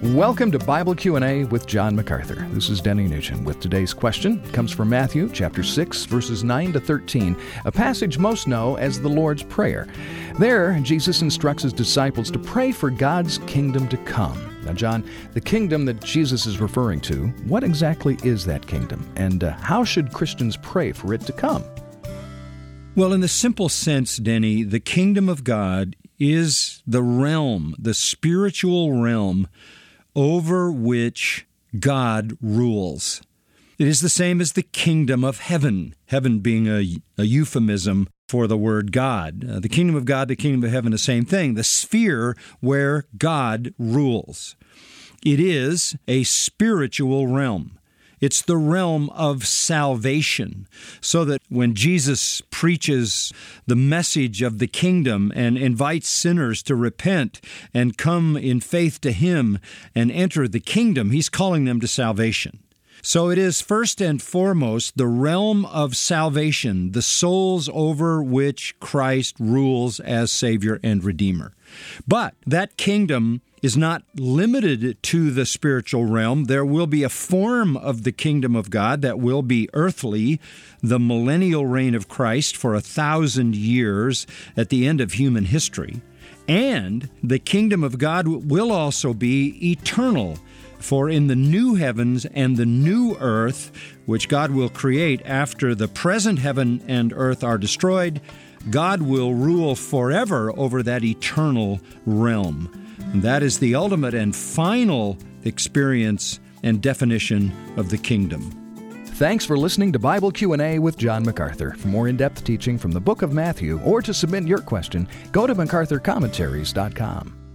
Welcome to Bible Q&A with John MacArthur. This is Denny Nugent with today's question. It comes from Matthew chapter 6 verses 9 to 13, a passage most know as the Lord's Prayer. There, Jesus instructs his disciples to pray for God's kingdom to come. Now, John, the kingdom that Jesus is referring to, what exactly is that kingdom? And uh, how should Christians pray for it to come? Well, in the simple sense, Denny, the kingdom of God is the realm, the spiritual realm over which God rules. It is the same as the kingdom of heaven, heaven being a, a euphemism for the word God. Uh, the kingdom of God, the kingdom of heaven, the same thing, the sphere where God rules. It is a spiritual realm. It's the realm of salvation. So that when Jesus preaches the message of the kingdom and invites sinners to repent and come in faith to Him and enter the kingdom, He's calling them to salvation. So it is first and foremost the realm of salvation, the souls over which Christ rules as Savior and Redeemer. But that kingdom is not limited to the spiritual realm. There will be a form of the kingdom of God that will be earthly, the millennial reign of Christ for a thousand years at the end of human history. And the kingdom of God will also be eternal. For in the new heavens and the new earth, which God will create after the present heaven and earth are destroyed, God will rule forever over that eternal realm. And that is the ultimate and final experience and definition of the kingdom. Thanks for listening to Bible Q&A with John MacArthur. For more in-depth teaching from the book of Matthew or to submit your question, go to macarthurcommentaries.com.